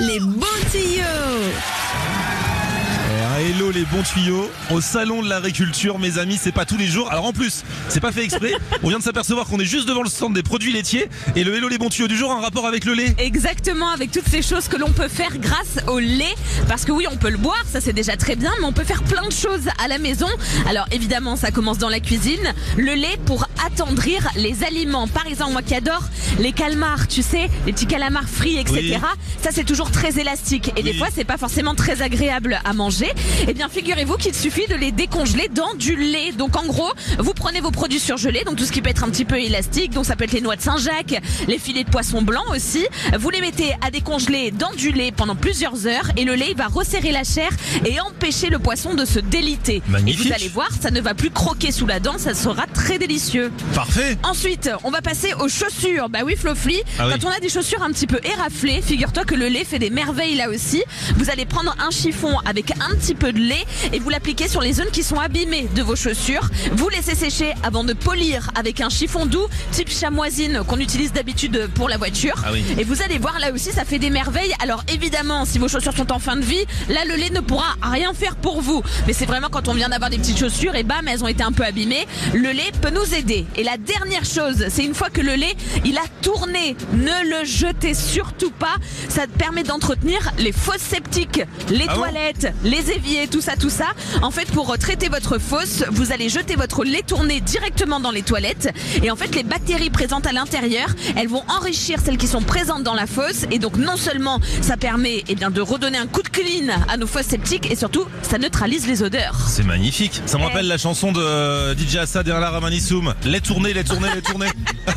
les bons tuyaux. Les bons tuyaux au salon de l'agriculture mes amis c'est pas tous les jours alors en plus c'est pas fait exprès on vient de s'apercevoir qu'on est juste devant le stand des produits laitiers et le Hello les bons tuyaux du jour a un rapport avec le lait Exactement, avec toutes ces choses que l'on peut faire grâce au lait. Parce que oui, on peut le boire, ça c'est déjà très bien, mais on peut faire plein de choses à la maison. Alors évidemment, ça commence dans la cuisine. Le lait pour attendrir les aliments. Par exemple, moi qui adore les calmars, tu sais, les petits calamars frits, etc. Oui. Ça c'est toujours très élastique. Et des fois, c'est pas forcément très agréable à manger. Eh bien, figurez-vous qu'il suffit de les décongeler dans du lait. Donc en gros, vous prenez vos produits surgelés, donc tout ce qui peut être un petit peu élastique, donc ça peut être les noix de Saint-Jacques, les filets de poisson blanc aussi. Vous les mettez à décongeler dans du lait pendant plusieurs heures et le lait va resserrer la chair et empêcher le poisson de se déliter. Magnifique. Et vous allez voir, ça ne va plus croquer sous la dent, ça sera très délicieux. parfait Ensuite, on va passer aux chaussures. Bah oui, Flofli, Ah oui. quand on a des chaussures un petit peu éraflées, figure-toi que le lait fait des merveilles là aussi. Vous allez prendre un chiffon avec un petit peu de lait et vous l'appliquez sur les zones qui sont abîmées de vos chaussures. Vous laissez sécher avant de polir avec un chiffon doux type chamoisine qu'on utilise d'habitude pour la voiture. Ah oui. Et vous allez voir là aussi, ça fait des merveilles. Alors évidemment, si vos chaussures sont en fin de vie, là le lait ne pourra rien faire pour vous. Mais c'est vraiment quand on vient d'avoir des petites chaussures et bam, elles ont été un peu abîmées, le lait peut nous aider. Et la dernière chose, c'est une fois que le lait, il a tourné, ne le jetez surtout pas. Ça permet d'entretenir les fosses septiques, les Ah bon toilettes, les éviers, tout ça, tout ça. En fait, pour traiter votre fosse, vous allez jeter votre lait tourné directement dans les toilettes. Et en fait, les bactéries présentes à l'intérieur, elles vont enrichir celles qui sont présentes dans la fosse. Et donc, non seulement ça permet eh bien, de redonner un coup de clean à nos fosses septiques, et surtout, ça neutralise les odeurs. c'est magnifique ça me Eh. rappelle la chanson de euh, DJ Assad et Alain Ramanissoum les tourner les tourner les tourner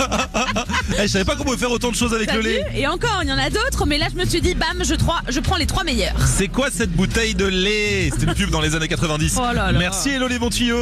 Eh, je savais pas qu'on pouvait faire autant de choses avec le lait Et encore, il y en a d'autres, mais là, je me suis dit, bam, je, trois- je prends les trois meilleurs. c'est quoi cette bouteille de lait? C'était une pub dans les années 90 Oh là là. merci Hello les bons tuyaux